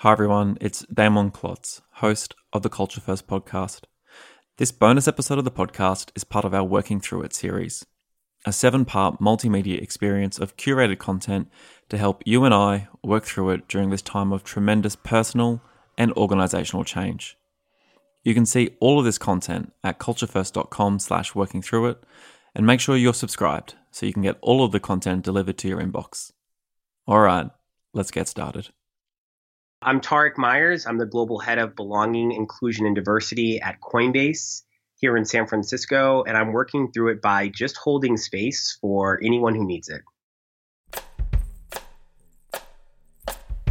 Hi everyone, it's Damon Klotz, host of the Culture First podcast. This bonus episode of the podcast is part of our Working Through It series, a seven part multimedia experience of curated content to help you and I work through it during this time of tremendous personal and organizational change. You can see all of this content at culturefirst.com slash working through it and make sure you're subscribed so you can get all of the content delivered to your inbox. All right, let's get started. I'm Tariq Myers. I'm the global head of belonging, inclusion, and diversity at Coinbase here in San Francisco, and I'm working through it by just holding space for anyone who needs it.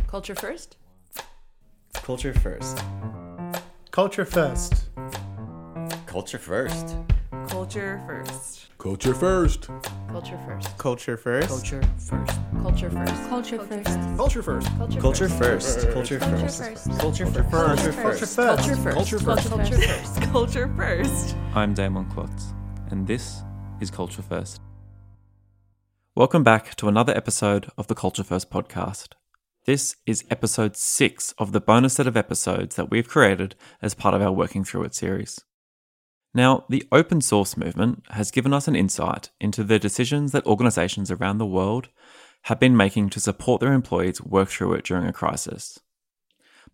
Culture first? Culture first. Culture first. Culture first. Culture first. Culture first. Culture first. Culture first. Culture first. Culture first. Culture first. Culture first. Culture first. Culture first. Culture Culture first. Culture first. first. Culture first. Culture first. Culture first. Culture first. I'm Damon Klotz, and this is Culture First. Welcome back to another episode of the Culture First podcast. This is episode six of the bonus set of episodes that we've created as part of our Working Through It series. Now, the open source movement has given us an insight into the decisions that organizations around the world have been making to support their employees work through it during a crisis.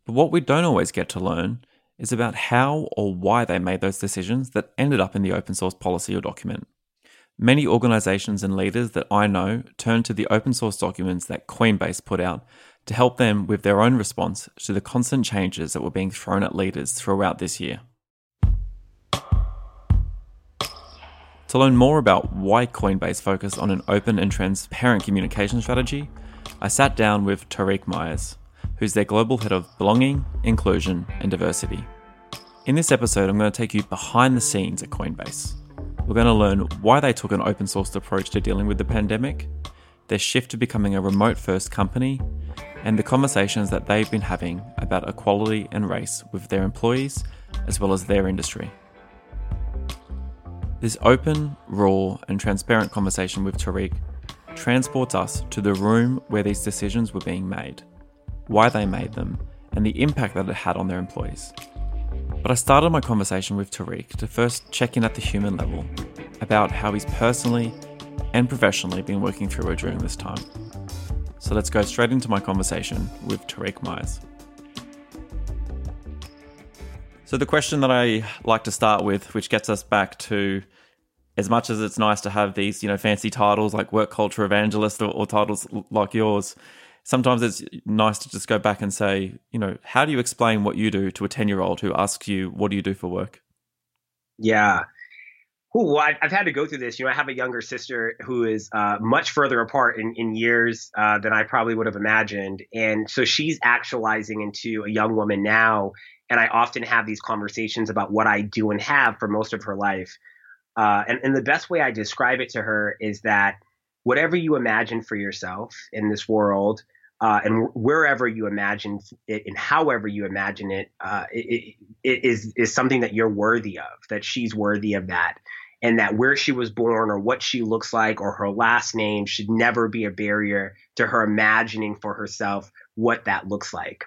But what we don't always get to learn is about how or why they made those decisions that ended up in the open source policy or document. Many organizations and leaders that I know turn to the open source documents that Coinbase put out to help them with their own response to the constant changes that were being thrown at leaders throughout this year. To learn more about why Coinbase focused on an open and transparent communication strategy, I sat down with Tariq Myers, who's their global head of belonging, inclusion, and diversity. In this episode, I'm going to take you behind the scenes at Coinbase. We're going to learn why they took an open sourced approach to dealing with the pandemic, their shift to becoming a remote first company, and the conversations that they've been having about equality and race with their employees as well as their industry. This open, raw, and transparent conversation with Tariq transports us to the room where these decisions were being made, why they made them, and the impact that it had on their employees. But I started my conversation with Tariq to first check in at the human level about how he's personally and professionally been working through it during this time. So let's go straight into my conversation with Tariq Myers. So, the question that I like to start with, which gets us back to as much as it's nice to have these, you know, fancy titles like work culture evangelist or, or titles like yours, sometimes it's nice to just go back and say, you know, how do you explain what you do to a 10 year old who asks you, what do you do for work? Yeah. Ooh, I've, I've had to go through this. You know, I have a younger sister who is uh, much further apart in, in years uh, than I probably would have imagined. And so she's actualizing into a young woman now. And I often have these conversations about what I do and have for most of her life. Uh, and, and the best way I describe it to her is that whatever you imagine for yourself in this world, uh, and wherever you imagine it and however you imagine it, uh, it, it is is something that you're worthy of. That she's worthy of that, and that where she was born or what she looks like or her last name should never be a barrier to her imagining for herself what that looks like.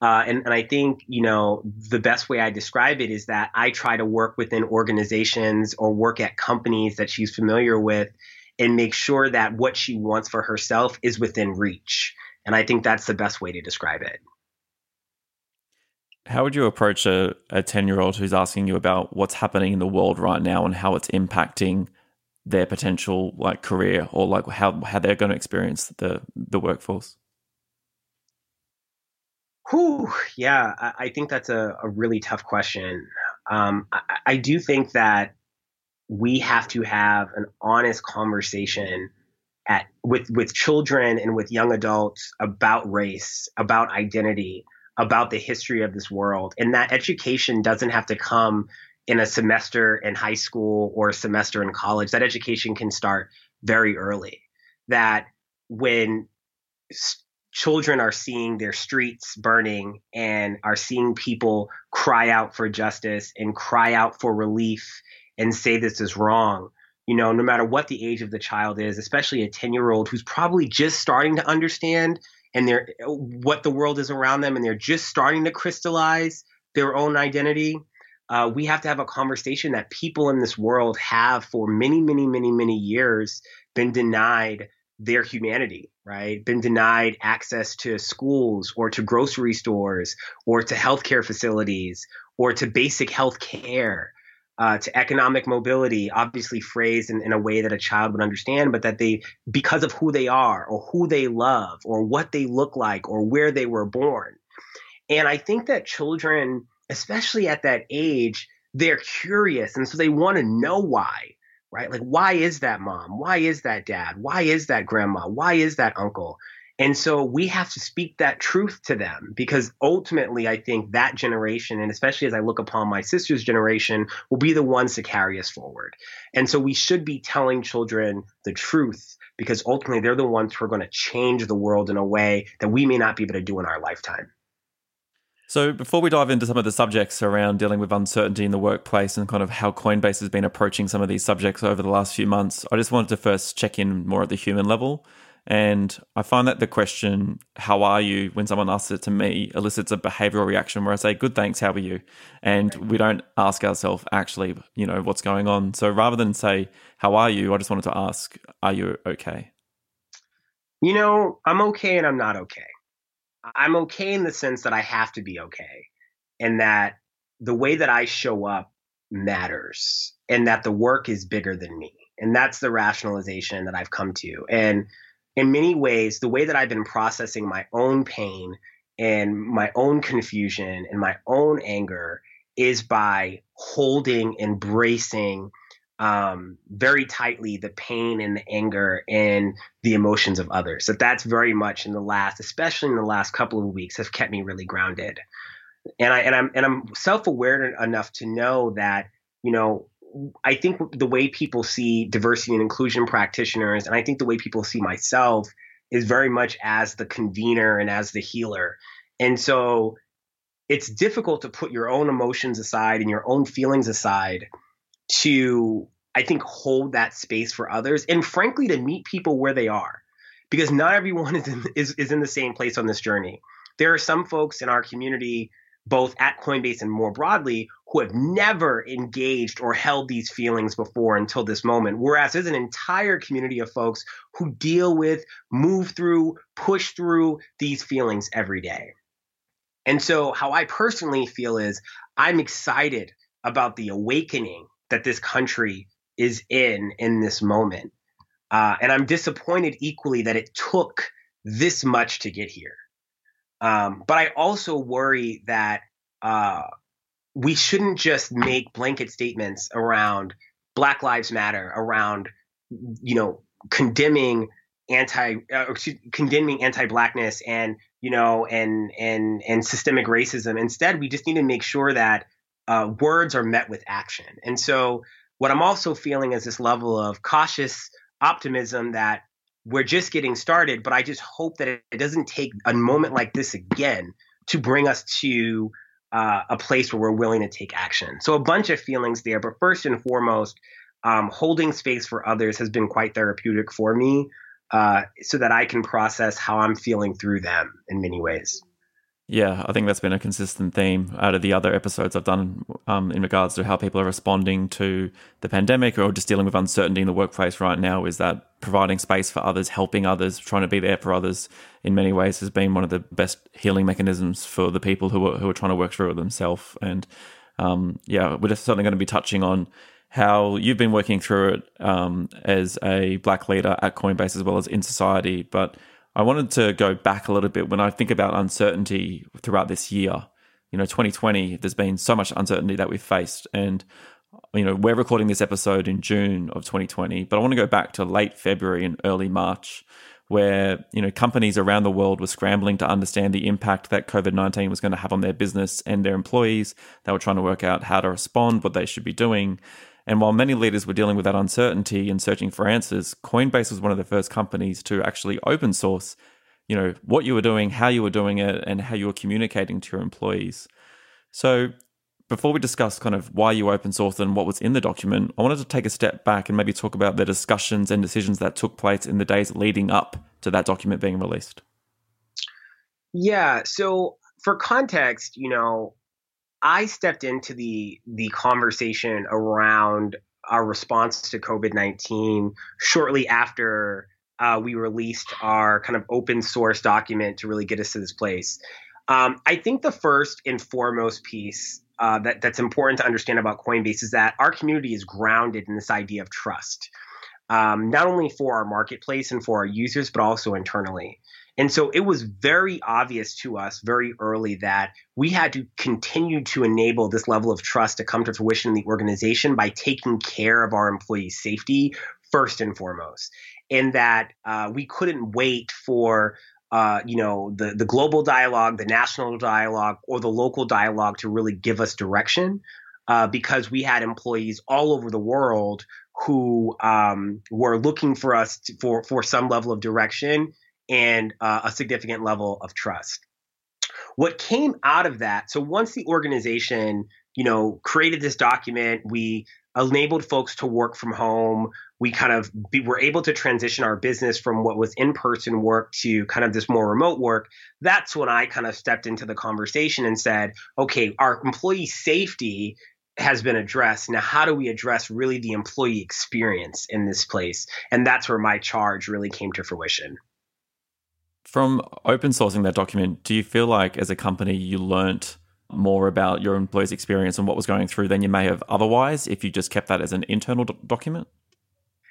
Uh, and, and I think, you know, the best way I describe it is that I try to work within organizations or work at companies that she's familiar with and make sure that what she wants for herself is within reach. And I think that's the best way to describe it. How would you approach a, a 10 year old who's asking you about what's happening in the world right now and how it's impacting their potential like career or like how, how they're going to experience the, the workforce? Whew, yeah, I, I think that's a, a, really tough question. Um, I, I, do think that we have to have an honest conversation at with with children and with young adults about race, about identity, about the history of this world, and that education doesn't have to come in a semester in high school or a semester in college. That education can start very early. That when children are seeing their streets burning and are seeing people cry out for justice and cry out for relief and say this is wrong. You know, no matter what the age of the child is, especially a 10 year old who's probably just starting to understand and they're what the world is around them and they're just starting to crystallize their own identity uh, we have to have a conversation that people in this world have for many many many many years been denied their humanity right been denied access to schools or to grocery stores or to healthcare facilities or to basic health care uh, to economic mobility, obviously phrased in, in a way that a child would understand, but that they, because of who they are or who they love or what they look like or where they were born. And I think that children, especially at that age, they're curious. And so they want to know why, right? Like, why is that mom? Why is that dad? Why is that grandma? Why is that uncle? And so we have to speak that truth to them because ultimately, I think that generation, and especially as I look upon my sister's generation, will be the ones to carry us forward. And so we should be telling children the truth because ultimately they're the ones who are going to change the world in a way that we may not be able to do in our lifetime. So, before we dive into some of the subjects around dealing with uncertainty in the workplace and kind of how Coinbase has been approaching some of these subjects over the last few months, I just wanted to first check in more at the human level. And I find that the question, how are you, when someone asks it to me, elicits a behavioral reaction where I say, good, thanks, how are you? And we don't ask ourselves, actually, you know, what's going on. So rather than say, how are you? I just wanted to ask, are you okay? You know, I'm okay and I'm not okay. I'm okay in the sense that I have to be okay and that the way that I show up matters and that the work is bigger than me. And that's the rationalization that I've come to. And in many ways, the way that I've been processing my own pain and my own confusion and my own anger is by holding, embracing um, very tightly the pain and the anger and the emotions of others. So that's very much in the last, especially in the last couple of weeks, have kept me really grounded. And I and I'm and I'm self aware enough to know that you know I think the way people see diversity and inclusion practitioners, and I think the way people see myself is very much as the convener and as the healer. And so it's difficult to put your own emotions aside and your own feelings aside to, I think, hold that space for others and frankly to meet people where they are. Because not everyone is in, is, is in the same place on this journey. There are some folks in our community both at Coinbase and more broadly, who have never engaged or held these feelings before until this moment. Whereas there's an entire community of folks who deal with, move through, push through these feelings every day. And so, how I personally feel is I'm excited about the awakening that this country is in in this moment. Uh, and I'm disappointed equally that it took this much to get here. Um, but I also worry that uh, we shouldn't just make blanket statements around Black Lives Matter, around you know condemning anti uh, condemning anti-blackness and you know and and and systemic racism. Instead, we just need to make sure that uh, words are met with action. And so, what I'm also feeling is this level of cautious optimism that we're just getting started, but I just hope that it, doesn't take a moment like this again to bring us to uh, a place where we're willing to take action. So a bunch of feelings there, but first and foremost, um, holding space for others has been quite therapeutic for me, uh, so that I can process how I'm feeling through them in many ways. Yeah, I think that's been a consistent theme out of the other episodes I've done um, in regards to how people are responding to the pandemic or just dealing with uncertainty in the workplace right now. Is that providing space for others, helping others, trying to be there for others in many ways has been one of the best healing mechanisms for the people who are, who are trying to work through it themselves. And um, yeah, we're just certainly going to be touching on how you've been working through it um, as a black leader at Coinbase as well as in society. But I wanted to go back a little bit when I think about uncertainty throughout this year. You know, 2020, there's been so much uncertainty that we've faced. And, you know, we're recording this episode in June of 2020, but I want to go back to late February and early March where you know companies around the world were scrambling to understand the impact that COVID-19 was going to have on their business and their employees. They were trying to work out how to respond, what they should be doing. And while many leaders were dealing with that uncertainty and searching for answers, Coinbase was one of the first companies to actually open source, you know, what you were doing, how you were doing it, and how you were communicating to your employees. So before we discuss kind of why you open sourced and what was in the document, I wanted to take a step back and maybe talk about the discussions and decisions that took place in the days leading up to that document being released. Yeah. So for context, you know, I stepped into the the conversation around our response to COVID nineteen shortly after uh, we released our kind of open source document to really get us to this place. Um, I think the first and foremost piece uh, that that's important to understand about Coinbase is that our community is grounded in this idea of trust, um, not only for our marketplace and for our users, but also internally. And so it was very obvious to us very early that we had to continue to enable this level of trust to come to fruition in the organization by taking care of our employees' safety first and foremost. And that uh, we couldn't wait for uh, you know the the global dialogue, the national dialogue, or the local dialogue to really give us direction, uh, because we had employees all over the world who um, were looking for us to, for for some level of direction and uh, a significant level of trust. What came out of that? So once the organization, you know, created this document, we enabled folks to work from home. We kind of be, were able to transition our business from what was in person work to kind of this more remote work. That's when I kind of stepped into the conversation and said, okay, our employee safety has been addressed. Now, how do we address really the employee experience in this place? And that's where my charge really came to fruition. From open sourcing that document, do you feel like as a company you learnt more about your employees' experience and what was going through than you may have otherwise if you just kept that as an internal do- document?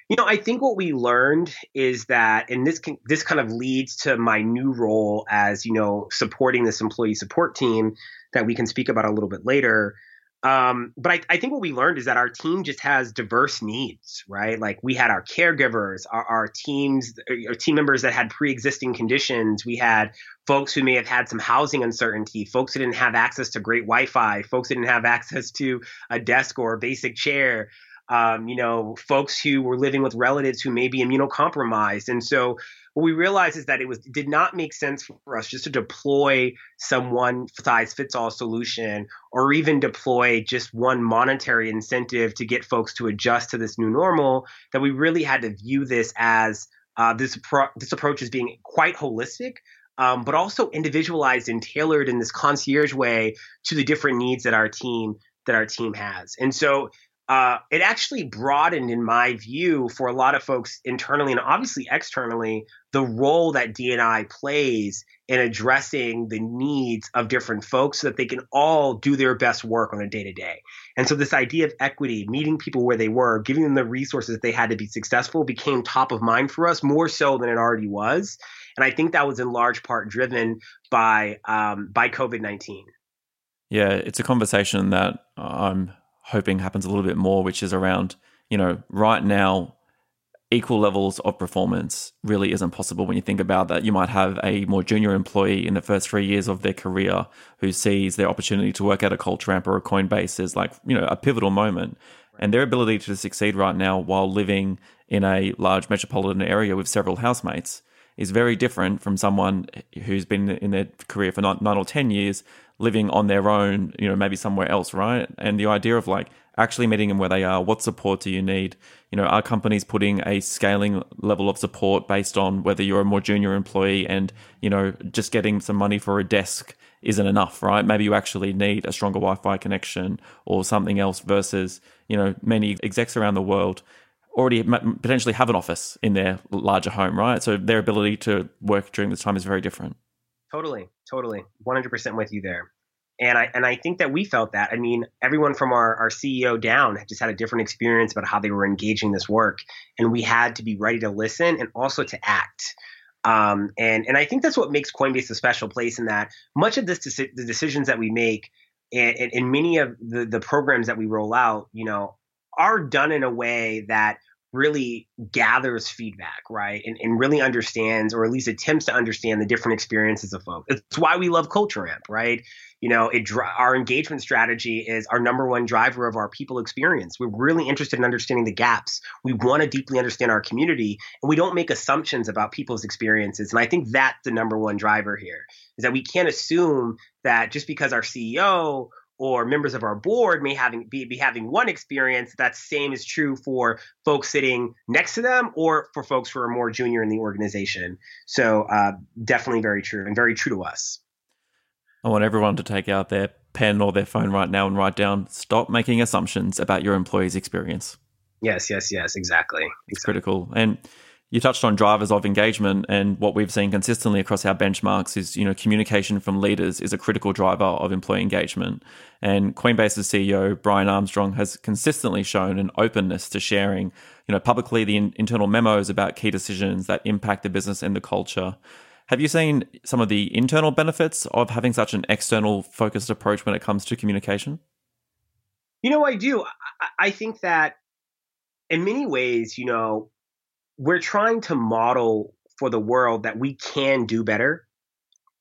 You know, I think what we learned is that, and this can, this kind of leads to my new role as you know supporting this employee support team that we can speak about a little bit later. Um, but I, I, think what we learned is that our team just has diverse needs, right? Like we had our caregivers, our, our teams, our team members that had pre-existing conditions. We had folks who may have had some housing uncertainty, folks who didn't have access to great Wi-Fi, folks who didn't have access to a desk or a basic chair. Um, you know, folks who were living with relatives who may be immunocompromised, and so what we realized is that it was did not make sense for us just to deploy some one size fits all solution or even deploy just one monetary incentive to get folks to adjust to this new normal that we really had to view this as uh, this pro- this approach as being quite holistic um, but also individualized and tailored in this concierge way to the different needs that our team that our team has. And so uh, it actually broadened, in my view, for a lot of folks internally and obviously externally, the role that D&I plays in addressing the needs of different folks so that they can all do their best work on a day to day. And so, this idea of equity, meeting people where they were, giving them the resources that they had to be successful, became top of mind for us more so than it already was. And I think that was in large part driven by um, by COVID nineteen. Yeah, it's a conversation that I'm hoping happens a little bit more, which is around, you know, right now, equal levels of performance really isn't possible when you think about that. You might have a more junior employee in the first three years of their career who sees their opportunity to work at a Culture Amp or a Coinbase as like, you know, a pivotal moment. And their ability to succeed right now while living in a large metropolitan area with several housemates is very different from someone who's been in their career for nine, nine or 10 years living on their own, you know, maybe somewhere else, right? And the idea of like actually meeting them where they are, what support do you need? You know, are companies putting a scaling level of support based on whether you're a more junior employee and, you know, just getting some money for a desk isn't enough, right? Maybe you actually need a stronger Wi Fi connection or something else versus, you know, many execs around the world already potentially have an office in their larger home, right? So their ability to work during this time is very different. Totally, totally, one hundred percent with you there. And I and I think that we felt that. I mean, everyone from our, our CEO down just had a different experience about how they were engaging this work, and we had to be ready to listen and also to act. Um, and and I think that's what makes Coinbase a special place in that much of this deci- the decisions that we make and, and, and many of the the programs that we roll out, you know, are done in a way that really gathers feedback, right? And, and really understands, or at least attempts to understand the different experiences of folks. It's why we love Culture Amp, right? You know, it our engagement strategy is our number one driver of our people experience. We're really interested in understanding the gaps. We want to deeply understand our community, and we don't make assumptions about people's experiences. And I think that's the number one driver here is that we can't assume that just because our CEO or members of our board may having be, be having one experience that same is true for folks sitting next to them or for folks who are more junior in the organization so uh, definitely very true and very true to us I want everyone to take out their pen or their phone right now and write down stop making assumptions about your employee's experience. yes yes yes exactly, It's critical. And you touched on drivers of engagement and what we've seen consistently across our benchmarks is, you know, communication from leaders is a critical driver of employee engagement. And Coinbase's CEO, Brian Armstrong, has consistently shown an openness to sharing, you know, publicly the in- internal memos about key decisions that impact the business and the culture. Have you seen some of the internal benefits of having such an external focused approach when it comes to communication? You know, I do. I, I think that in many ways, you know, we're trying to model for the world that we can do better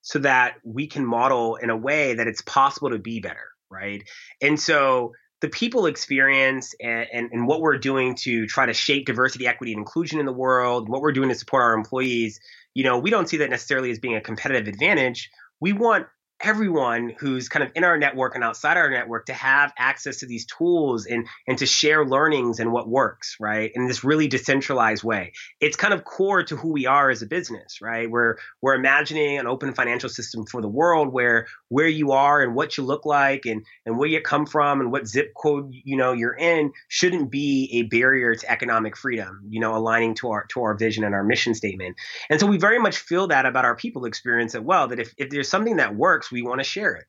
so that we can model in a way that it's possible to be better, right? And so the people experience and, and, and what we're doing to try to shape diversity, equity, and inclusion in the world, what we're doing to support our employees, you know, we don't see that necessarily as being a competitive advantage. We want everyone who's kind of in our network and outside our network to have access to these tools and and to share learnings and what works right in this really decentralized way. It's kind of core to who we are as a business right? We're we're imagining an open financial system for the world where where you are and what you look like and and where you come from and what zip code you know you're in shouldn't be a barrier to economic freedom you know aligning to our to our vision and our mission statement. And so we very much feel that about our people experience as well that if, if there's something that works we want to share it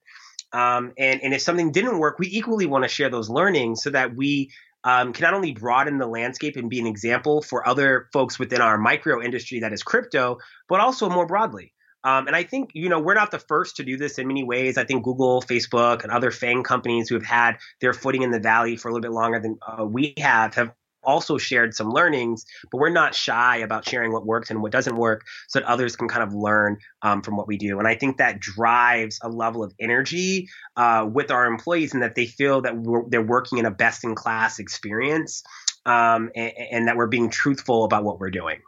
um, and and if something didn't work we equally want to share those learnings so that we um, can not only broaden the landscape and be an example for other folks within our micro industry that is crypto but also more broadly um, and I think, you know, we're not the first to do this in many ways. I think Google, Facebook, and other FANG companies who have had their footing in the valley for a little bit longer than uh, we have have also shared some learnings, but we're not shy about sharing what works and what doesn't work so that others can kind of learn um, from what we do. And I think that drives a level of energy uh, with our employees and that they feel that they're working in a best in class experience um, and, and that we're being truthful about what we're doing.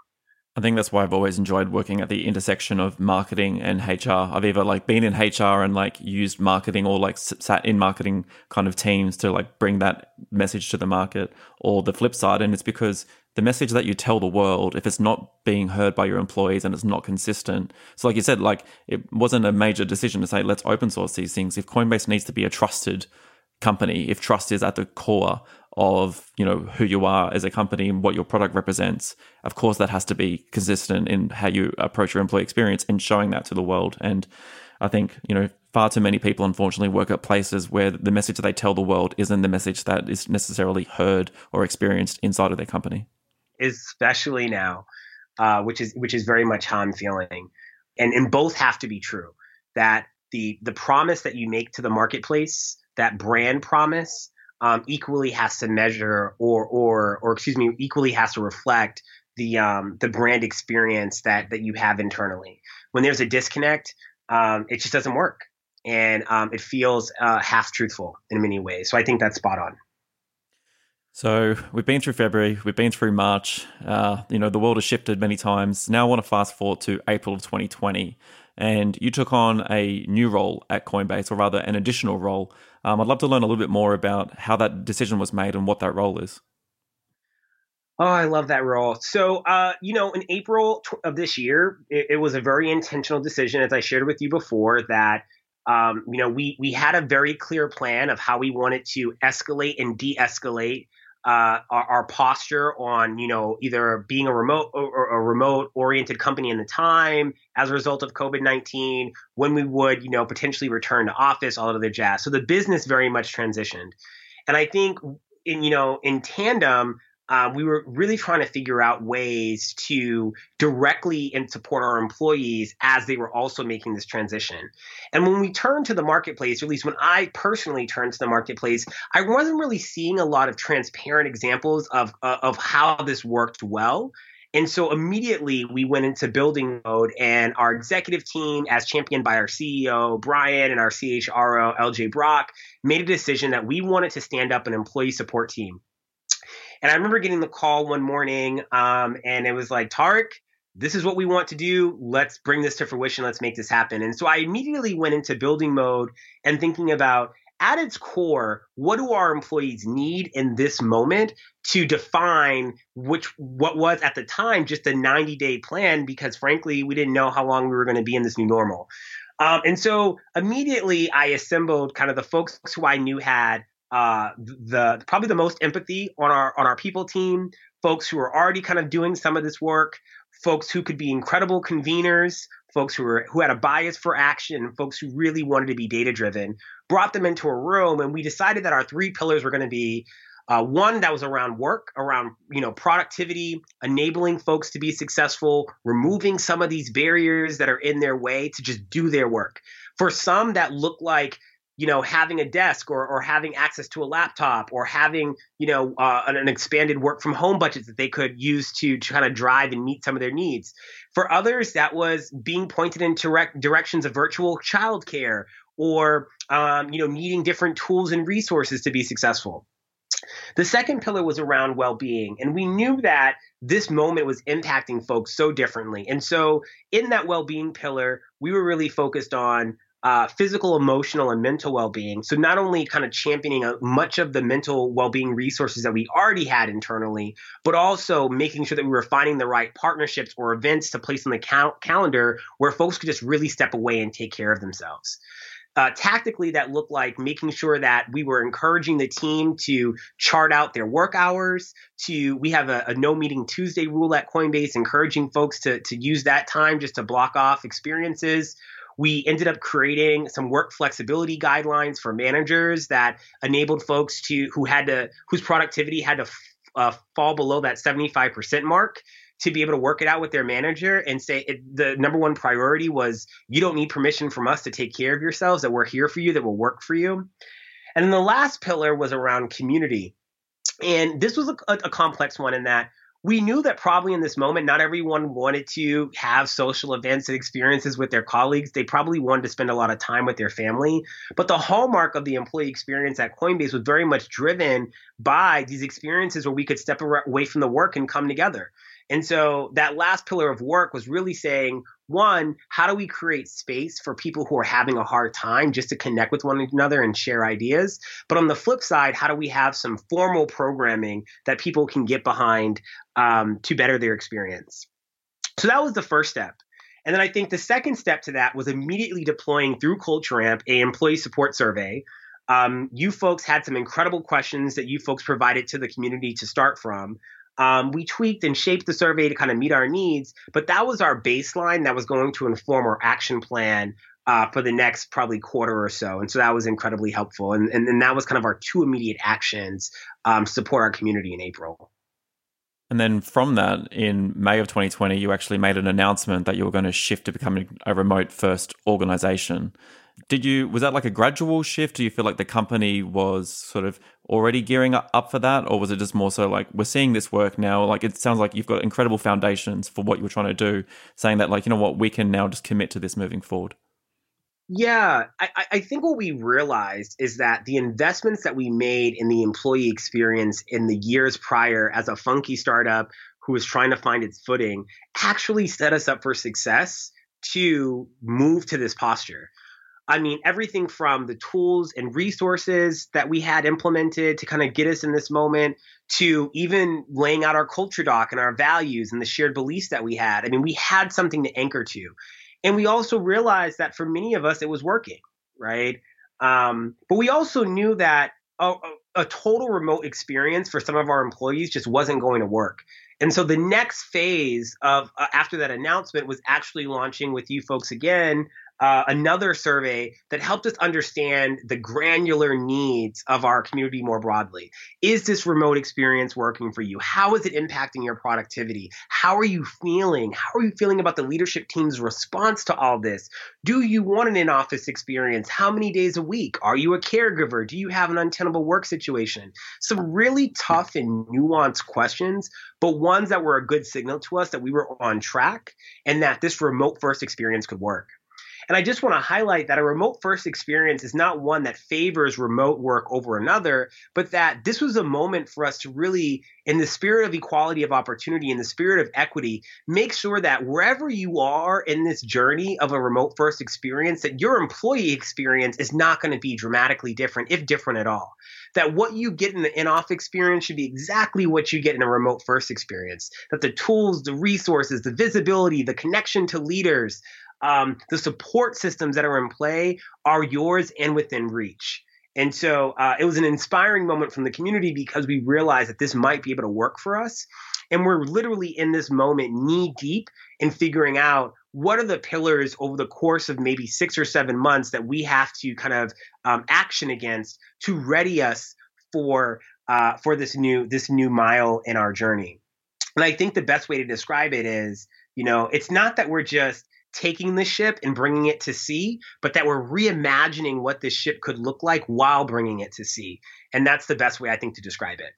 I think that's why I've always enjoyed working at the intersection of marketing and HR. I've either like been in HR and like used marketing or like sat in marketing kind of teams to like bring that message to the market or the flip side. And it's because the message that you tell the world, if it's not being heard by your employees and it's not consistent. So like you said, like it wasn't a major decision to say, let's open source these things. If Coinbase needs to be a trusted company, if trust is at the core of you know who you are as a company and what your product represents of course that has to be consistent in how you approach your employee experience and showing that to the world. And i think you know far too many people unfortunately work at places where the message that they tell the world isn't the message that is necessarily heard or experienced inside of their company. Especially now uh, which is which is very much how i'm feeling. And and both have to be true that the the promise that you make to the marketplace that brand promise um, equally has to measure or or or excuse me equally has to reflect the um, the brand experience that that you have internally. When there's a disconnect, um, it just doesn't work, and um, it feels uh, half truthful in many ways. So I think that's spot on. So we've been through February, we've been through March. Uh, you know the world has shifted many times. Now I want to fast forward to April of 2020 and you took on a new role at Coinbase, or rather, an additional role. Um, I'd love to learn a little bit more about how that decision was made and what that role is. Oh, I love that role. So, uh, you know, in April of this year, it, it, was a very intentional decision, as I shared with you before, that um, you know we we had a very clear plan of how we wanted to escalate and de-escalate uh, our, our, posture on you know either being a remote or a remote oriented company in the time as a result of COVID nineteen, when we would you know potentially return to office, all of the jazz. So the business very much transitioned, and I think in you know in tandem uh, we were really trying to figure out ways to directly and support our employees as they were also making this transition. And when we turned to the marketplace, or at least when I personally turned to the marketplace, I wasn't really seeing a lot of transparent examples of uh, of how this worked well. And so immediately we went into building mode, and our executive team, as championed by our CEO, Brian, and our CHRO, LJ Brock, made a decision that we wanted to stand up an employee support team and I remember getting the call one morning, um, and it was like, Tariq, this is what we want to do. Let's bring this to fruition. Let's make this happen. And so I immediately went into building mode and thinking about at its core, what do our employees need in this moment to define which what was at the time just a 90 day plan because frankly we didn't know how long we were going to be in this new normal. Um, and so immediately I assembled kind of the folks who I knew had uh, the probably the most empathy on our on our people team, folks who are already kind of doing some of this work, folks who could be incredible conveners, folks who were who had a bias for action, folks who really wanted to be data driven. Brought them into a room, and we decided that our three pillars were going to be uh, one that was around work, around you know productivity, enabling folks to be successful, removing some of these barriers that are in their way to just do their work. For some, that looked like you know having a desk or, or having access to a laptop or having you know uh, an, an, expanded work from home budget that they could use to, to kind of drive and meet some of their needs. For others that was being pointed in direct directions of virtual childcare or um, you know needing different tools and resources to be successful. The second pillar was around well-being and we knew that this moment was impacting folks so differently. And so in that well-being pillar we were really focused on uh, physical, emotional, and mental well being. So, not only kind of championing a, much of the mental well being resources that we already had internally, but also making sure that we were finding the right partnerships or events to place on the cal- calendar where folks could just really step away and take care of themselves. Uh, tactically, that looked like making sure that we were encouraging the team to chart out their work hours. To we have a, a no meeting Tuesday rule at Coinbase, encouraging folks to to use that time just to block off experiences. We ended up creating some work flexibility guidelines for managers that enabled folks to who had to whose productivity had to uh, fall below that 75% mark to be able to work it out with their manager and say it, the number one priority was you don't need permission from us to take care of yourselves that we're here for you that will work for you. And then the last pillar was around community. And this was a, a complex one in that we knew that probably in this moment, not everyone wanted to have social events and experiences with their colleagues. They probably wanted to spend a lot of time with their family. But the hallmark of the employee experience at Coinbase was very much driven by these experiences where we could step away from the work and come together. And so that last pillar of work was really saying, one, how do we create space for people who are having a hard time just to connect with one another and share ideas? But on the flip side, how do we have some formal programming that people can get behind um, to better their experience? So that was the first step. And then I think the second step to that was immediately deploying through Culture Amp a employee support survey. Um, you folks had some incredible questions that you folks provided to the community to start from. Um, we tweaked and shaped the survey to kind of meet our needs, but that was our baseline that was going to inform our action plan uh, for the next probably quarter or so. And so that was incredibly helpful. And, and, and that was kind of our two immediate actions um, support our community in April. And then from that, in May of 2020, you actually made an announcement that you were going to shift to becoming a remote first organization. Did you was that like a gradual shift? Do you feel like the company was sort of already gearing up for that, or was it just more so like we're seeing this work now? Like it sounds like you've got incredible foundations for what you were trying to do, saying that like you know what we can now just commit to this moving forward. Yeah, I, I think what we realized is that the investments that we made in the employee experience in the years prior as a funky startup who was trying to find its footing actually set us up for success to move to this posture. I mean, everything from the tools and resources that we had implemented to kind of get us in this moment to even laying out our culture doc and our values and the shared beliefs that we had. I mean, we had something to anchor to. And we also realized that for many of us, it was working, right? Um, but we also knew that a, a total remote experience for some of our employees just wasn't going to work. And so the next phase of uh, after that announcement was actually launching with you folks again uh, another survey that helped us understand the granular needs of our community more broadly. Is this remote experience working for you? How is it impacting your productivity? How are you feeling? How are you feeling about the leadership team's response to all this? Do you want an in office experience? How many days a week? Are you a caregiver? Do you have an untenable work situation? Some really tough and nuanced questions, but ones that were a good signal to us that we were on track and that this remote first experience could work. And I just want to highlight that a remote first experience is not one that favors remote work over another, but that this was a moment for us to really, in the spirit of equality of opportunity, in the spirit of equity, make sure that wherever you are in this journey of a remote first experience, that your employee experience is not going to be dramatically different, if different at all. That what you get in the in off experience should be exactly what you get in a remote first experience. That the tools, the resources, the visibility, the connection to leaders, um, the support systems that are in play are yours and within reach. And so uh, it was an inspiring moment from the community because we realized that this might be able to work for us. And we're literally in this moment knee deep in figuring out what are the pillars over the course of maybe six or seven months that we have to kind of um, action against to ready us for uh, for this new this new mile in our journey. And I think the best way to describe it is, you know, it's not that we're just taking the ship and bringing it to sea, but that we're reimagining what this ship could look like while bringing it to sea. And that's the best way I think to describe it.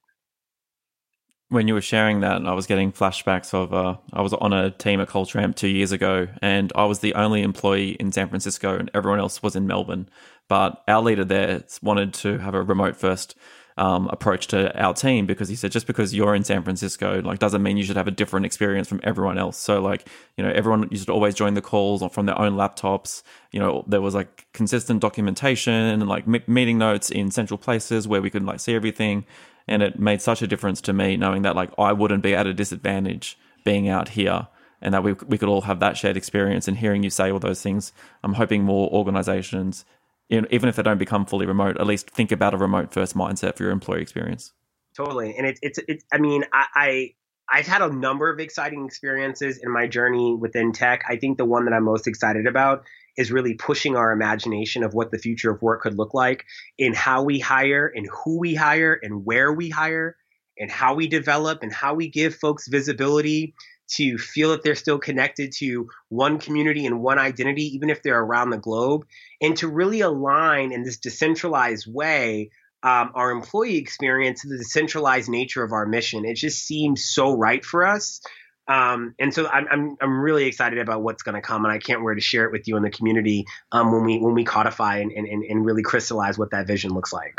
When you were sharing that, I was getting flashbacks of uh, I was on a team at Culture Amp two years ago, and I was the only employee in San Francisco, and everyone else was in Melbourne. But our leader there wanted to have a remote first um, approach to our team because he said just because you're in San Francisco like doesn't mean you should have a different experience from everyone else. So like you know everyone used to always join the calls from their own laptops. You know there was like consistent documentation and like meeting notes in central places where we could like see everything, and it made such a difference to me knowing that like I wouldn't be at a disadvantage being out here and that we, we could all have that shared experience and hearing you say all those things i'm hoping more organizations you know, even if they don't become fully remote, at least think about a remote first mindset for your employee experience. Totally, and it's it's it's. I mean, I, I I've had a number of exciting experiences in my journey within tech. I think the one that I'm most excited about is really pushing our imagination of what the future of work could look like in how we hire and who we hire and where we hire and how we develop and how we give folks visibility to feel that they're still connected to one community and one identity, even if they're around the globe, and to really align in this decentralized way um, our employee experience to the decentralized nature of our mission. It just seems so right for us. Um, and so I'm, I'm, I'm really excited about what's going to come, and I can't wait to share it with you in the community um, when we when we codify and, and, and really crystallize what that vision looks like.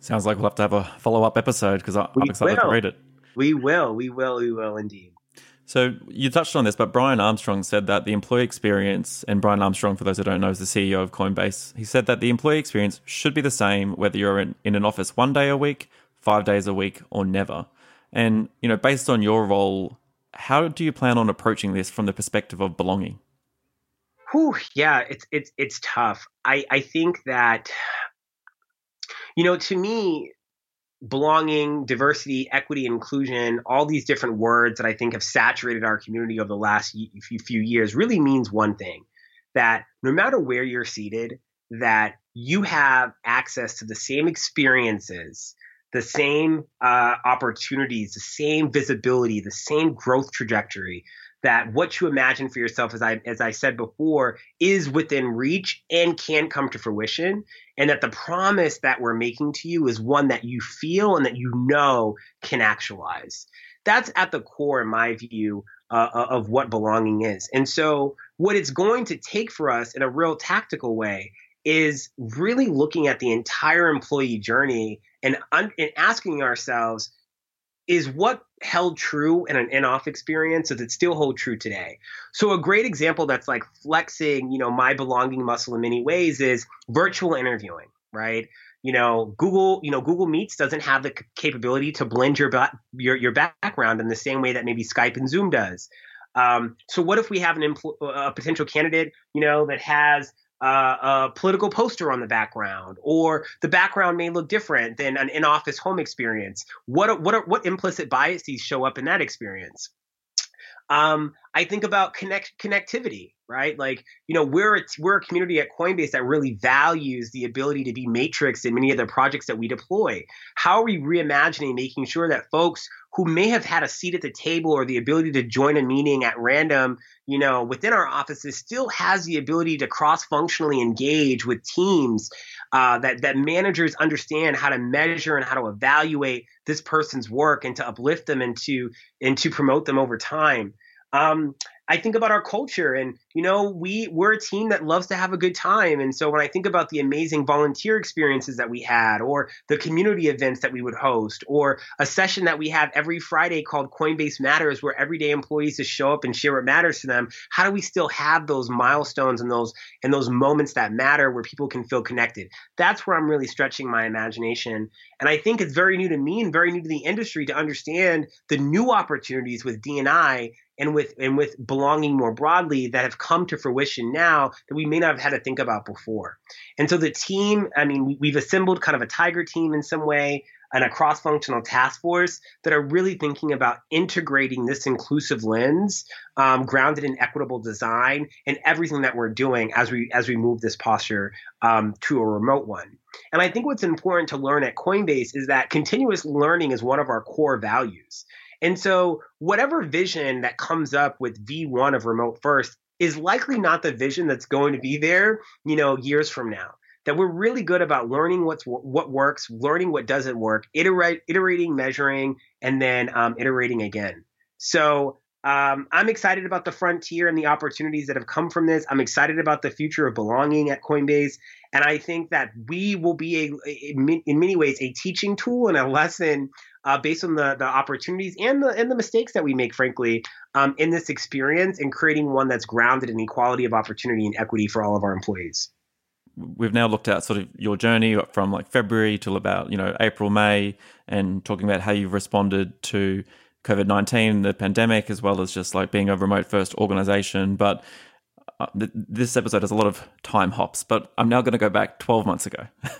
Sounds like we'll have to have a follow up episode because I'm excited will. to read it. We will, we will, we will indeed. So you touched on this, but Brian Armstrong said that the employee experience, and Brian Armstrong, for those who don't know, is the CEO of Coinbase. He said that the employee experience should be the same whether you're in, in an office one day a week, five days a week, or never. And you know, based on your role, how do you plan on approaching this from the perspective of belonging? Whew, yeah, it's it's it's tough. I I think that you know, to me, belonging, diversity, equity, inclusion, all these different words that I think have saturated our community over the last few years really means one thing that no matter where you're seated, that you have access to the same experiences, the same uh, opportunities, the same visibility, the same growth trajectory, that what you imagine for yourself, as I as I said before, is within reach and can come to fruition, and that the promise that we're making to you is one that you feel and that you know can actualize. That's at the core, in my view, uh, uh of what belonging is. And so, what it's going to take for us in a real tactical way is really looking at the entire employee journey and, un- and asking ourselves is what held true in an in-off experience does it still hold true today? So a great example that's like flexing you know my belonging muscle in many ways is virtual interviewing right? You know google you know google meets doesn't have the capability to blend your your, your background in the same way that maybe skype and zoom does. Um, so what if we have an a potential candidate you know that has uh, a political poster on the background, or the background may look different than an in-office home experience. What what what implicit biases show up in that experience? Um, I think about connect connectivity, right? Like, you know, we're a, we're a community at Coinbase that really values the ability to be matrix in many of the projects that we deploy. How are we reimagining making sure that folks who may have had a seat at the table or the ability to join a meeting at random, you know, within our offices still has the ability to cross-functionally engage with teams uh, that that managers understand how to measure and how to evaluate this person's work and to uplift them and to and to promote them over time. Um, I think about our culture and you know, we we're a team that loves to have a good time. And so when I think about the amazing volunteer experiences that we had, or the community events that we would host, or a session that we have every Friday called Coinbase Matters, where everyday employees just show up and share what matters to them, how do we still have those milestones and those and those moments that matter where people can feel connected? That's where I'm really stretching my imagination. And I think it's very new to me and very new to the industry to understand the new opportunities with D&I and with and with belonging more broadly that have come to fruition now that we may not have had to think about before. And so the team, I mean, we've assembled kind of a tiger team in some way and a cross-functional task force that are really thinking about integrating this inclusive lens, um, grounded in equitable design, and everything that we're doing as we as we move this posture um, to a remote one. And I think what's important to learn at Coinbase is that continuous learning is one of our core values. And so, whatever vision that comes up with V1 of remote first is likely not the vision that's going to be there, you know, years from now. That we're really good about learning what's what works, learning what doesn't work, iterate, iterating, measuring, and then um, iterating again. So um, I'm excited about the frontier and the opportunities that have come from this. I'm excited about the future of belonging at Coinbase, and I think that we will be a, a in many ways a teaching tool and a lesson uh, based on the the opportunities and the and the mistakes that we make, frankly, um, in this experience, and creating one that's grounded in equality of opportunity and equity for all of our employees. We've now looked at sort of your journey from like February till about you know April, May, and talking about how you've responded to COVID nineteen, the pandemic, as well as just like being a remote first organization, but. Uh, this episode has a lot of time hops, but I'm now going to go back 12 months ago.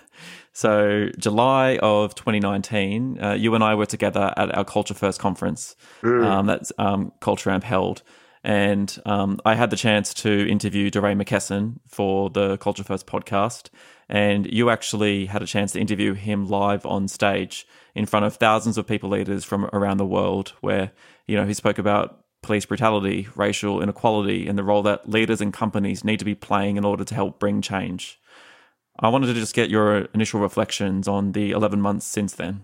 So, July of 2019, uh, you and I were together at our Culture First conference mm. um, that um, Culture Amp held. And um, I had the chance to interview DeRay McKesson for the Culture First podcast. And you actually had a chance to interview him live on stage in front of thousands of people leaders from around the world, where, you know, he spoke about police brutality, racial inequality, and the role that leaders and companies need to be playing in order to help bring change. I wanted to just get your initial reflections on the 11 months since then.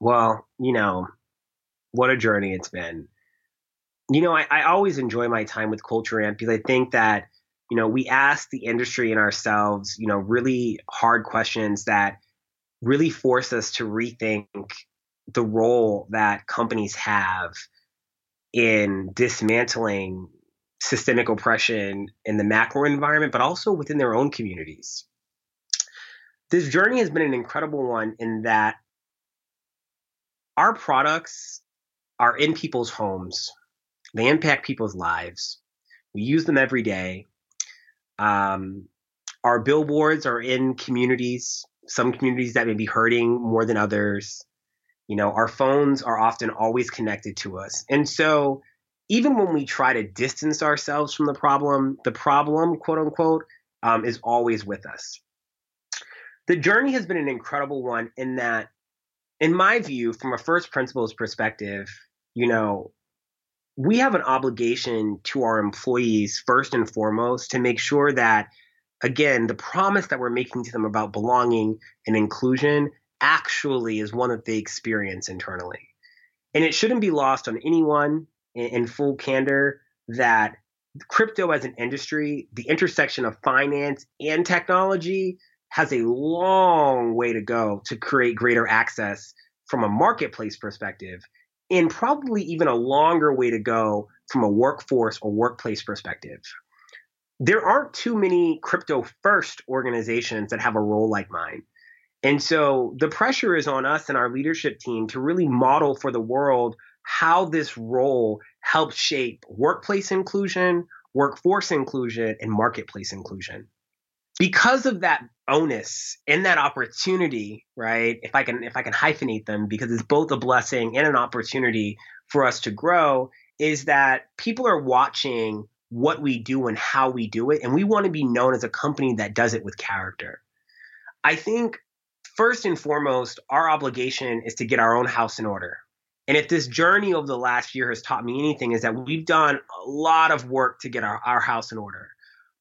Well, you know, what a journey it's been. You know, I, I always enjoy my time with Culture Amp because I think that, you know, we ask the industry and ourselves, you know, really hard questions that really force us to rethink the role that companies have in dismantling systemic oppression in the macro environment, but also within their own communities. This journey has been an incredible one in that our products are in people's homes, they impact people's lives. We use them every day. Um, our billboards are in communities, some communities that may be hurting more than others. You know, our phones are often always connected to us. And so even when we try to distance ourselves from the problem, the problem, quote unquote, um, is always with us. The journey has been an incredible one in that, in my view, from a first principles perspective, you know, we have an obligation to our employees first and foremost to make sure that, again, the promise that we're making to them about belonging and inclusion actually is one that they experience internally. And it shouldn't be lost on anyone in, in full candor that crypto as an industry, the intersection of finance and technology has a long way to go to create greater access from a marketplace perspective, and probably even a longer way to go from a workforce or workplace perspective. There aren't too many crypto first organizations that have a role like mine. And so the pressure is on us and our leadership team to really model for the world how this role helps shape workplace inclusion, workforce inclusion, and marketplace inclusion. Because of that onus and that opportunity, right? If I can if I can hyphenate them because it's both a blessing and an opportunity for us to grow is that people are watching what we do and how we do it and we want to be known as a company that does it with character. I think first and foremost our obligation is to get our own house in order, and if this journey over the last year has taught me anything, is that we've done a lot of work to get our, our house in order.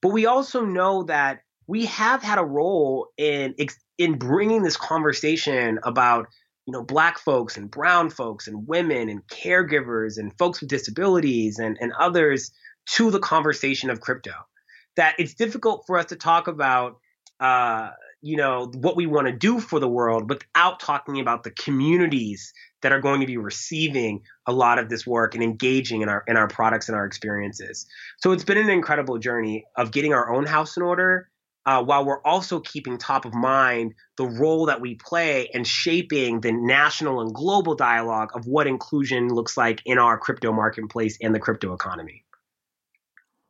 But we also know that we have had a role in in bringing this conversation about you know black folks and brown folks and women and caregivers and folks with disabilities and, and others to the conversation of crypto. That it's difficult for us to talk about, uh, you know, what we want to do for the world without talking about the communities that are going to be receiving a lot of this work and engaging in our in our products and our experiences. So it's been an incredible journey of getting our own house in order uh, while we're also keeping top of mind the role that we play in shaping the national and global dialogue of what inclusion looks like in our crypto marketplace and the crypto economy.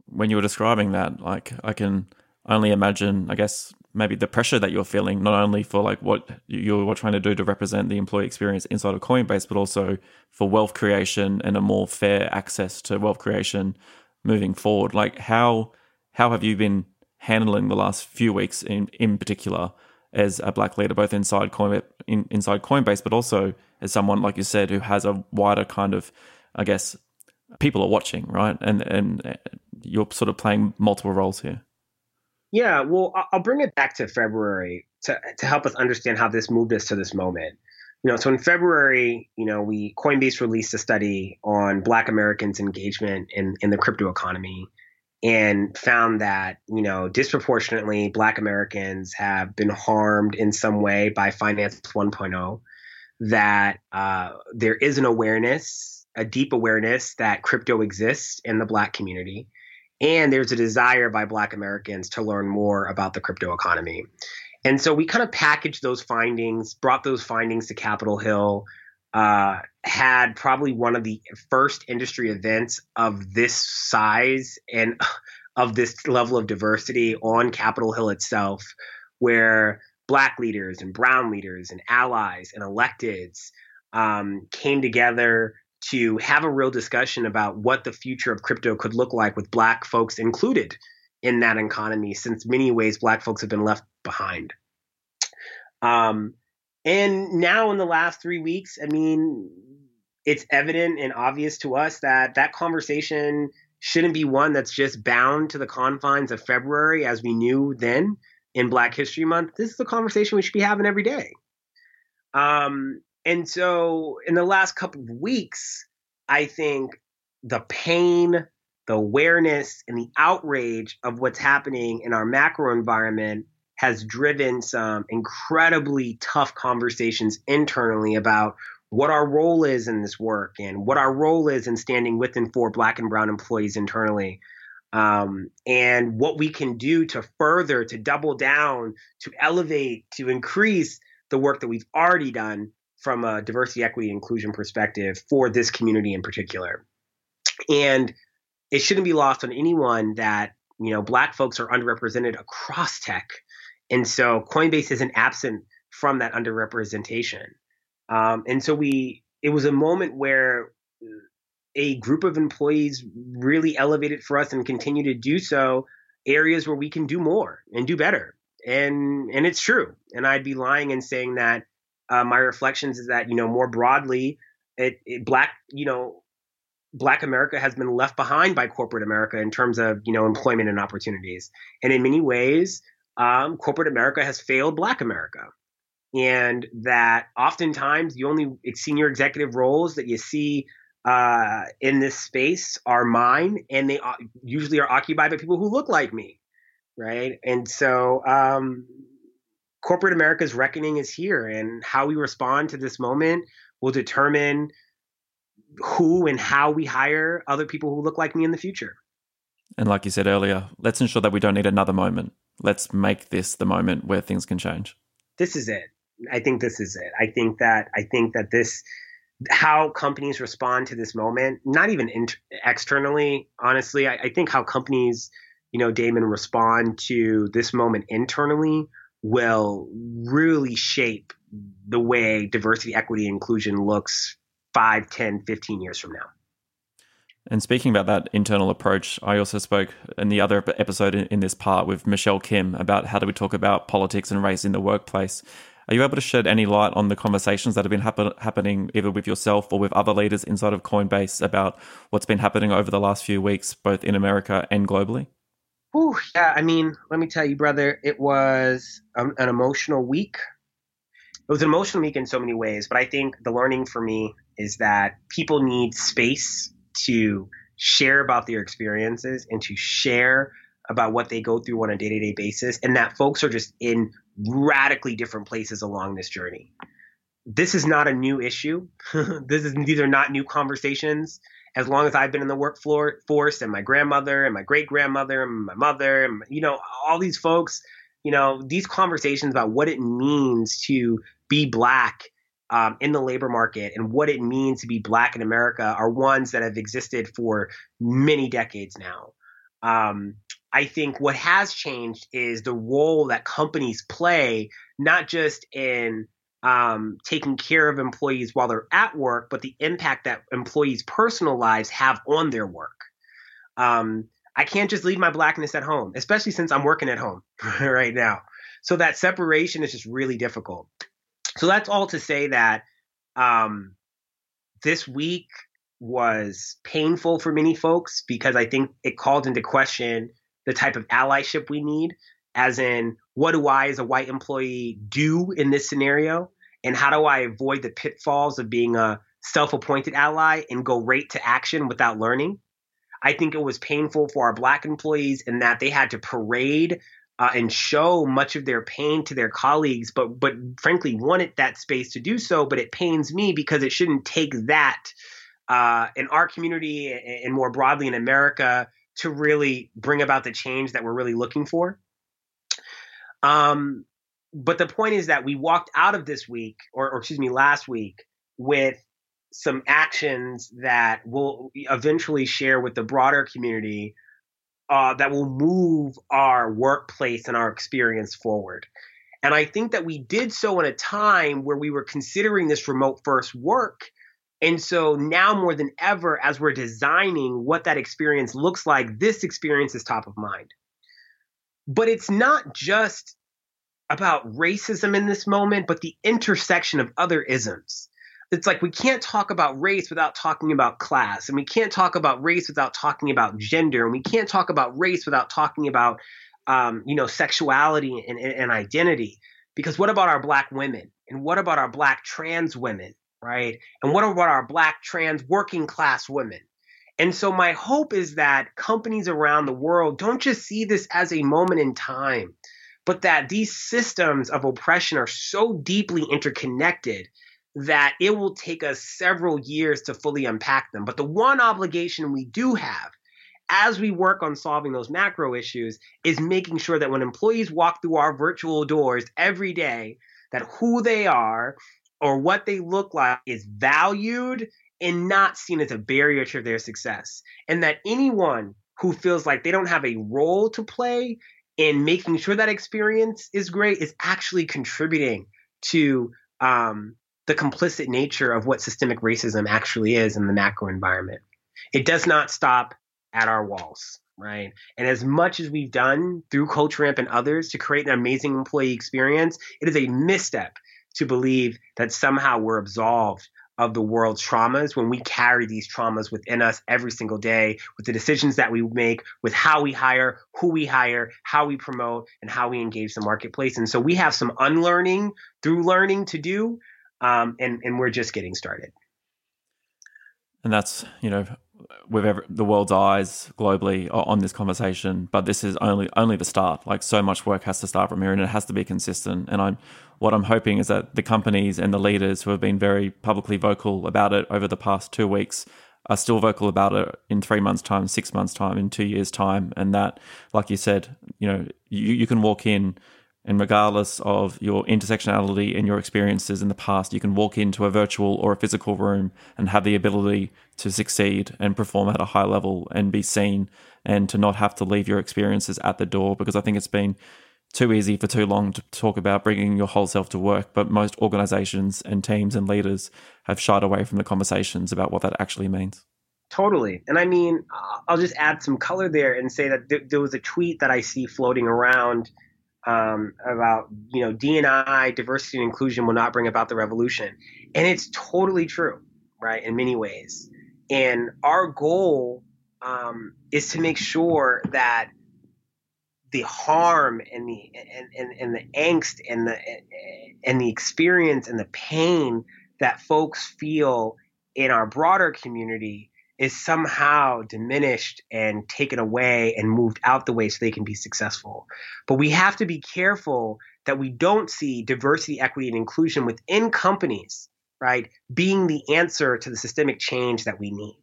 When you were describing that, like I can only imagine, I guess, maybe the pressure that you're feeling, not only for like what you're trying to do to represent the employee experience inside of Coinbase, but also for wealth creation and a more fair access to wealth creation moving forward. Like how how have you been handling the last few weeks in in particular as a black leader, both inside Coinbase, in, inside Coinbase, but also as someone like you said who has a wider kind of, I guess, people are watching, right? And and you're sort of playing multiple roles here. Yeah, well, I'll bring it back to February to to help us understand how this moved us to this moment. You know, so in February, you know, we Coinbase released a study on Black Americans' engagement in in the crypto economy, and found that you know disproportionately Black Americans have been harmed in some way by Finance 1.0. That uh, there is an awareness, a deep awareness that crypto exists in the Black community and there's a desire by Black Americans to learn more about the crypto economy. And so we kind of packaged those findings, brought those findings to Capitol Hill, uh, had probably one of the first industry events of this size and of this level of diversity on Capitol Hill itself, where Black leaders and Brown leaders and allies and electeds um, came together to have a real discussion about what the future of crypto could look like with black folks included in that economy since many ways black folks have been left behind. Um, and now in the last three weeks i mean it's evident and obvious to us that that conversation shouldn't be one that's just bound to the confines of february as we knew then in black history month. This is a conversation we should be having every day. Um, and so in the last couple of weeks, I think the pain, the awareness, and the outrage of what's happening in our macro environment has driven some incredibly tough conversations internally about what our role is in this work and what our role is in standing with and for black and brown employees internally um, and what we can do to further to double down to elevate to increase the work that we've already done from a diversity, equity, inclusion perspective for this community in particular. And it shouldn't be lost on anyone that you know black folks are underrepresented across tech, and so Coinbase isn't absent from that underrepresentation. Um, and so we, it was a moment where a group of employees really elevated for us and continue to do so areas where we can do more and do better. And and it's true. And I'd be lying in saying that uh, my reflections is that you know more broadly, it, it, black you know black America has been left behind by corporate America in terms of you know employment and opportunities, and in many ways, um, corporate America has failed Black America, and that oftentimes the only senior executive roles that you see uh, in this space are mine, and they usually are occupied by people who look like me, right? And so um, corporate America's reckoning is here, and how we respond to this moment will determine who and how we hire other people who look like me in the future. And like you said earlier, let's ensure that we don't need another moment. Let's make this the moment where things can change. This is it. I think this is it. I think that I think that this how companies respond to this moment, not even inter- externally, honestly, I, I think how companies, you know, Damon respond to this moment internally will really shape the way diversity, equity, inclusion looks 5, 10, 15 years from now. And speaking about that internal approach, I also spoke in the other episode in this part with Michelle Kim about how do we talk about politics and race in the workplace. Are you able to shed any light on the conversations that have been happen- happening either with yourself or with other leaders inside of Coinbase about what's been happening over the last few weeks, both in America and globally? Whew, yeah, I mean, let me tell you, brother, it was an emotional week. It was an emotional week in so many ways, but I think the learning for me is that people need space to share about their experiences and to share about what they go through on a day-to-day basis. And that folks are just in radically different places along this journey. This is not a new issue. This is these are not new conversations. As long as i've been in the workforce and my grandmother and my great grandmother and my mother and you know all these folks you know these conversations about what it means to be black um, in the labor market and what it means to be black in america are ones that have existed for many decades now um, I think what has changed is the role that companies play, not just in um, taking care of employees while they're at work, but the impact that employees' personal lives have on their work. Um, I can't just leave my blackness at home, especially since I'm working at home right now. So that separation is just really difficult. So that's all to say that um, this week was painful for many folks because I think it called into question the type of allyship we need, as in, what do I, as a white employee, do in this scenario? And how do I avoid the pitfalls of being a self appointed ally and go right to action without learning? I think it was painful for our black employees in that they had to parade uh, and show much of their pain to their colleagues, but but frankly wanted that space to do so. But it pains me because it shouldn't take that uh, in our community and more broadly in America to really bring about the change that we're really looking for. Um, but the point is that we walked out of this week, or, or excuse me, last week, with some actions that we'll eventually share with the broader community uh, that will move our workplace and our experience forward. And I think that we did so in a time where we were considering this remote first work and so now more than ever, as we're designing what that experience looks like, this experience is top of mind. But it's not just about racism in this moment, but the intersection of other isms. It's like we can't talk about race without talking about class, and we can't talk about race without talking about gender, and we can't talk about race without talking about, um, you know, sexuality and, and, and identity. Because what about our black women? And what about our black trans women? right? And what about our black trans working class women? And so my hope is that companies around the world don't just see this as a moment in time, but that these systems of oppression are so deeply interconnected that it will take us several years to fully unpack them. But the one obligation we do have as we work on solving those macro issues is making sure that when employees walk through our virtual doors every day, that who they are or what they look like is valued and not seen as a barrier to their success. And that anyone who feels like they don't have a role to play in making sure that experience is great is actually contributing to um, the complicit nature of what systemic racism actually is in the macro environment. It does not stop at our walls, right? And as much as we've done through Culture Amp and others to create an amazing employee experience, it is a misstep to believe that somehow we're absolved of the world's traumas when we carry these traumas within us every single day with the decisions that we make, with how we hire, who we hire, how we promote, and how we engage the marketplace. And so we have some unlearning through learning to do, um, and, and we're just getting started. And that's, you know, with every, the world's eyes globally on this conversation, but this is only only the start. Like so much work has to start from here, and it has to be consistent. And I'm what I'm hoping is that the companies and the leaders who have been very publicly vocal about it over the past two weeks are still vocal about it in three months' time, six months' time, in two years' time, and that, like you said, you know, you, you can walk in and regardless of your intersectionality and your experiences in the past, you can walk into a virtual or a physical room and have the ability to succeed and perform at a high level and be seen and to not have to leave your experiences at the door. Because I think it's been too easy for too long to talk about bringing your whole self to work, but most organizations and teams and leaders have shied away from the conversations about what that actually means. Totally. And I mean, I'll just add some color there and say that there was a tweet that I see floating around um, about you know D&I diversity and inclusion will not bring about the revolution, and it's totally true, right? In many ways, and our goal um, is to make sure that the harm and the and, and, and the angst and the and the experience and the pain that folks feel in our broader community is somehow diminished and taken away and moved out the way so they can be successful. But we have to be careful that we don't see diversity, equity, and inclusion within companies, right, being the answer to the systemic change that we need.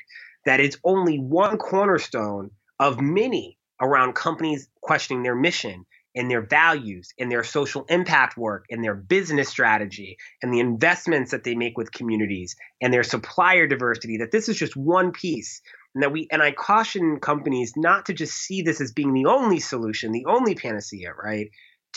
That it's only one cornerstone of many around companies questioning their mission and their values and their social impact work and their business strategy and the investments that they make with communities and their supplier diversity that this is just one piece and that we and I caution companies not to just see this as being the only solution, the only panacea, right?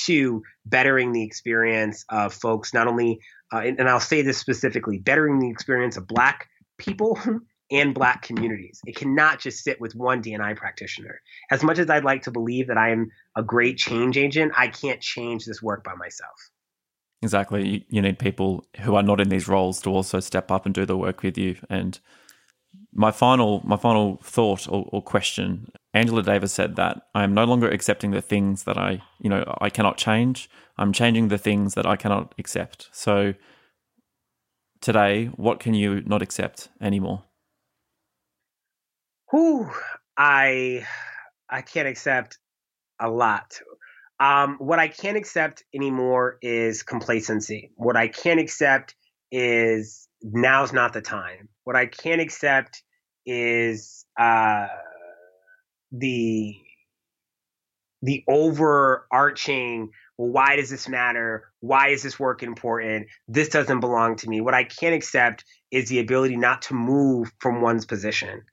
To bettering the experience of folks, not only, uh, and, and I'll say this specifically, bettering the experience of Black people and black communities. It cannot just sit with one D&I practitioner. As much as I'd like to believe that I am a great change agent, I can't change this work by myself. Exactly. You, need people who are not in these roles to also step up and do the work with you. And my final my final thought or, or question angela davis said that i am no longer accepting the things that i you know i cannot change i'm changing the things that i cannot accept so today what can you not accept anymore whew, I I can't accept a lot. Um, what I can't accept anymore is complacency. What I can't accept is now's not the time. What I can't accept is uh, the the overarching well, why does this matter? Why is this work important? This doesn't belong to me. What I can't accept is the ability not to move from one's position.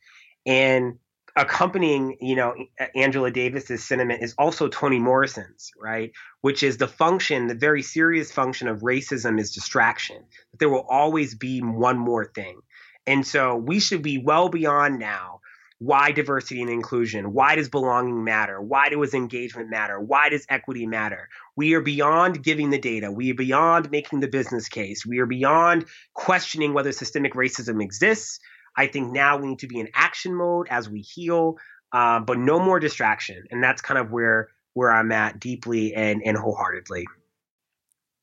And accompanying, you know, Angela Davis's sentiment is also Toni Morrison's, right? Which is the function, the very serious function of racism is distraction. There will always be one more thing. And so we should be well beyond now why diversity and inclusion? Why does belonging matter? Why does engagement matter? Why does equity matter? We are beyond giving the data. We are beyond making the business case. We are beyond questioning whether systemic racism exists. I think now we need to be in action mode as we heal, uh, but no more distraction. And that's kind of where where I'm at deeply and, and wholeheartedly.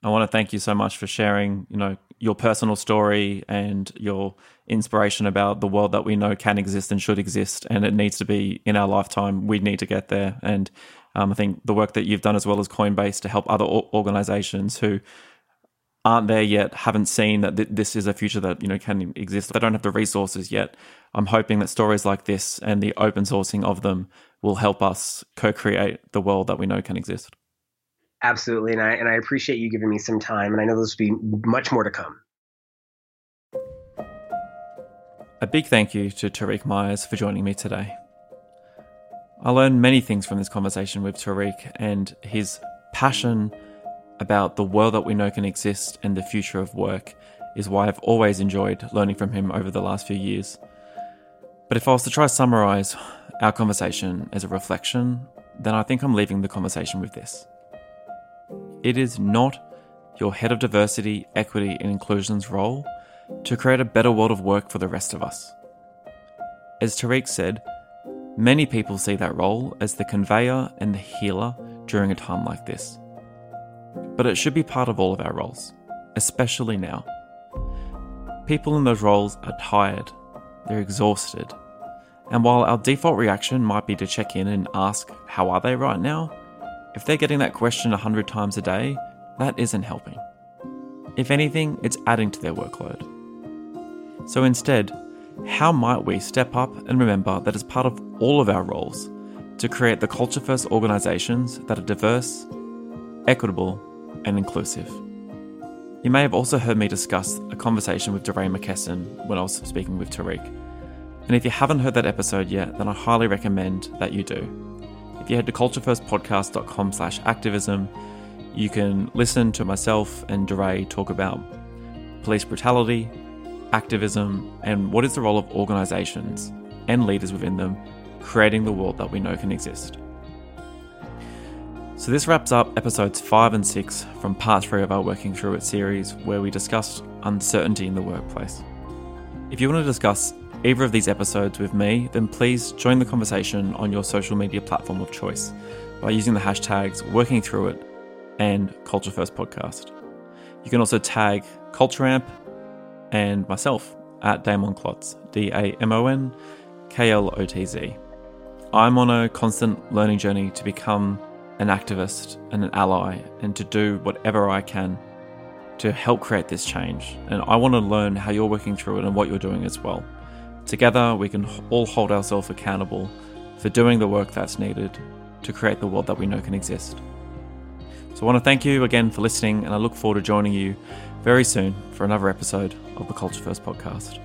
I want to thank you so much for sharing, you know, your personal story and your inspiration about the world that we know can exist and should exist, and it needs to be in our lifetime. We need to get there, and um, I think the work that you've done as well as Coinbase to help other organizations who aren't there yet, haven't seen that th- this is a future that you know can exist. They don't have the resources yet. I'm hoping that stories like this and the open sourcing of them will help us co-create the world that we know can exist. Absolutely, and I and I appreciate you giving me some time, and I know there's be much more to come. A big thank you to Tariq Meyers for joining me today. I learned many things from this conversation with Tariq and his passion about the world that we know can exist and the future of work is why I've always enjoyed learning from him over the last few years. But if I was to try to summarize our conversation as a reflection, then I think I'm leaving the conversation with this. It is not your head of diversity, equity, and inclusion's role to create a better world of work for the rest of us. As Tariq said, many people see that role as the conveyor and the healer during a time like this but it should be part of all of our roles, especially now. People in those roles are tired, they're exhausted, and while our default reaction might be to check in and ask, How are they right now? If they're getting that question 100 times a day, that isn't helping. If anything, it's adding to their workload. So instead, how might we step up and remember that as part of all of our roles to create the culture first organisations that are diverse, equitable, and inclusive. You may have also heard me discuss a conversation with DeRay McKesson when I was speaking with Tariq. And if you haven't heard that episode yet, then I highly recommend that you do. If you head to culturefirstpodcast.com slash activism, you can listen to myself and DeRay talk about police brutality, activism, and what is the role of organisations and leaders within them creating the world that we know can exist. So, this wraps up episodes 5 and 6 from part 3 of our Working Through It series, where we discussed uncertainty in the workplace. If you want to discuss either of these episodes with me, then please join the conversation on your social media platform of choice by using the hashtags Working Through It and Culture First Podcast. You can also tag CultureAmp and myself at Damon Klotz, D A M O N K L O T Z. I'm on a constant learning journey to become an activist and an ally and to do whatever I can to help create this change. And I want to learn how you're working through it and what you're doing as well. Together, we can all hold ourselves accountable for doing the work that's needed to create the world that we know can exist. So I want to thank you again for listening, and I look forward to joining you very soon for another episode of the Culture First podcast.